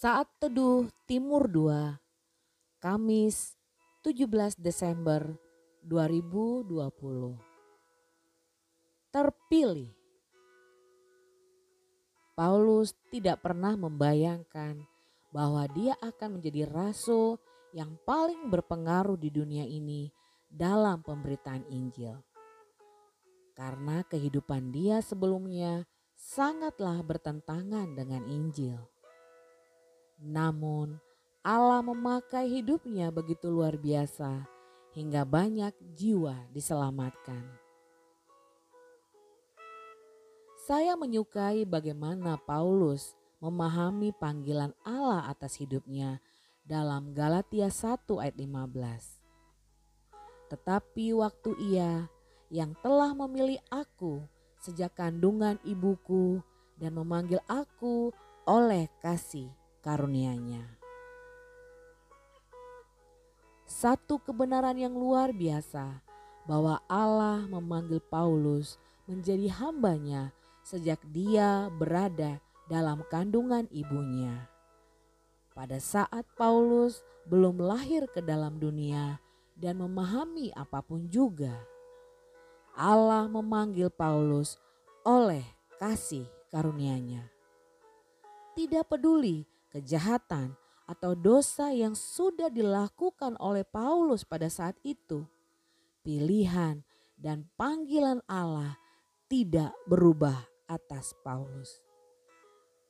Saat Teduh Timur 2, Kamis 17 Desember 2020. Terpilih. Paulus tidak pernah membayangkan bahwa dia akan menjadi rasul yang paling berpengaruh di dunia ini dalam pemberitaan Injil. Karena kehidupan dia sebelumnya sangatlah bertentangan dengan Injil. Namun, Allah memakai hidupnya begitu luar biasa hingga banyak jiwa diselamatkan. Saya menyukai bagaimana Paulus memahami panggilan Allah atas hidupnya dalam Galatia 1 ayat 15. Tetapi waktu ia yang telah memilih aku sejak kandungan ibuku dan memanggil aku oleh kasih karunia-Nya. Satu kebenaran yang luar biasa bahwa Allah memanggil Paulus menjadi hambanya sejak dia berada dalam kandungan ibunya. Pada saat Paulus belum lahir ke dalam dunia dan memahami apa pun juga, Allah memanggil Paulus oleh kasih karunia-Nya. Tidak peduli kejahatan atau dosa yang sudah dilakukan oleh Paulus pada saat itu, pilihan dan panggilan Allah tidak berubah atas Paulus.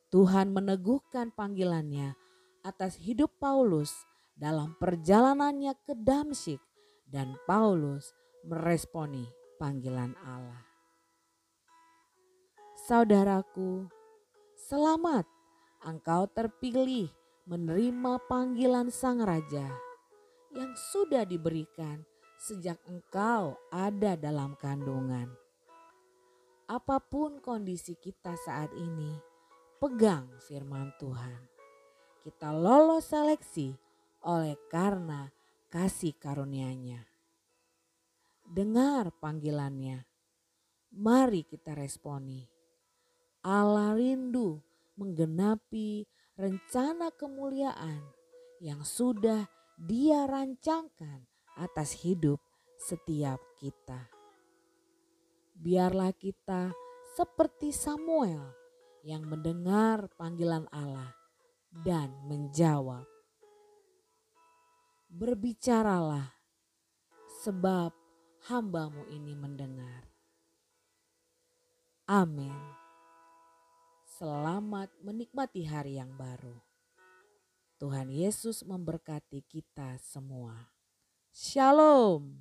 Tuhan meneguhkan panggilannya atas hidup Paulus dalam perjalanannya ke Damsyik dan Paulus meresponi panggilan Allah. Saudaraku, selamat engkau terpilih menerima panggilan Sang Raja yang sudah diberikan sejak engkau ada dalam kandungan. Apa pun kondisi kita saat ini, pegang firman Tuhan. Kita lolos seleksi oleh karena kasih karunia-Nya. Dengar panggilannya. Mari kita responi. Allah rindu menggenapi rencana kemuliaan yang sudah Dia rancangkan atas hidup setiap kita. Biarlah kita seperti Samuel yang mendengar panggilan Allah dan menjawab. Berbicaralah sebab hambamu ini mendengar. Amin. Selamat menikmati hari yang baru. Tuhan Yesus memberkati kita semua. Shalom.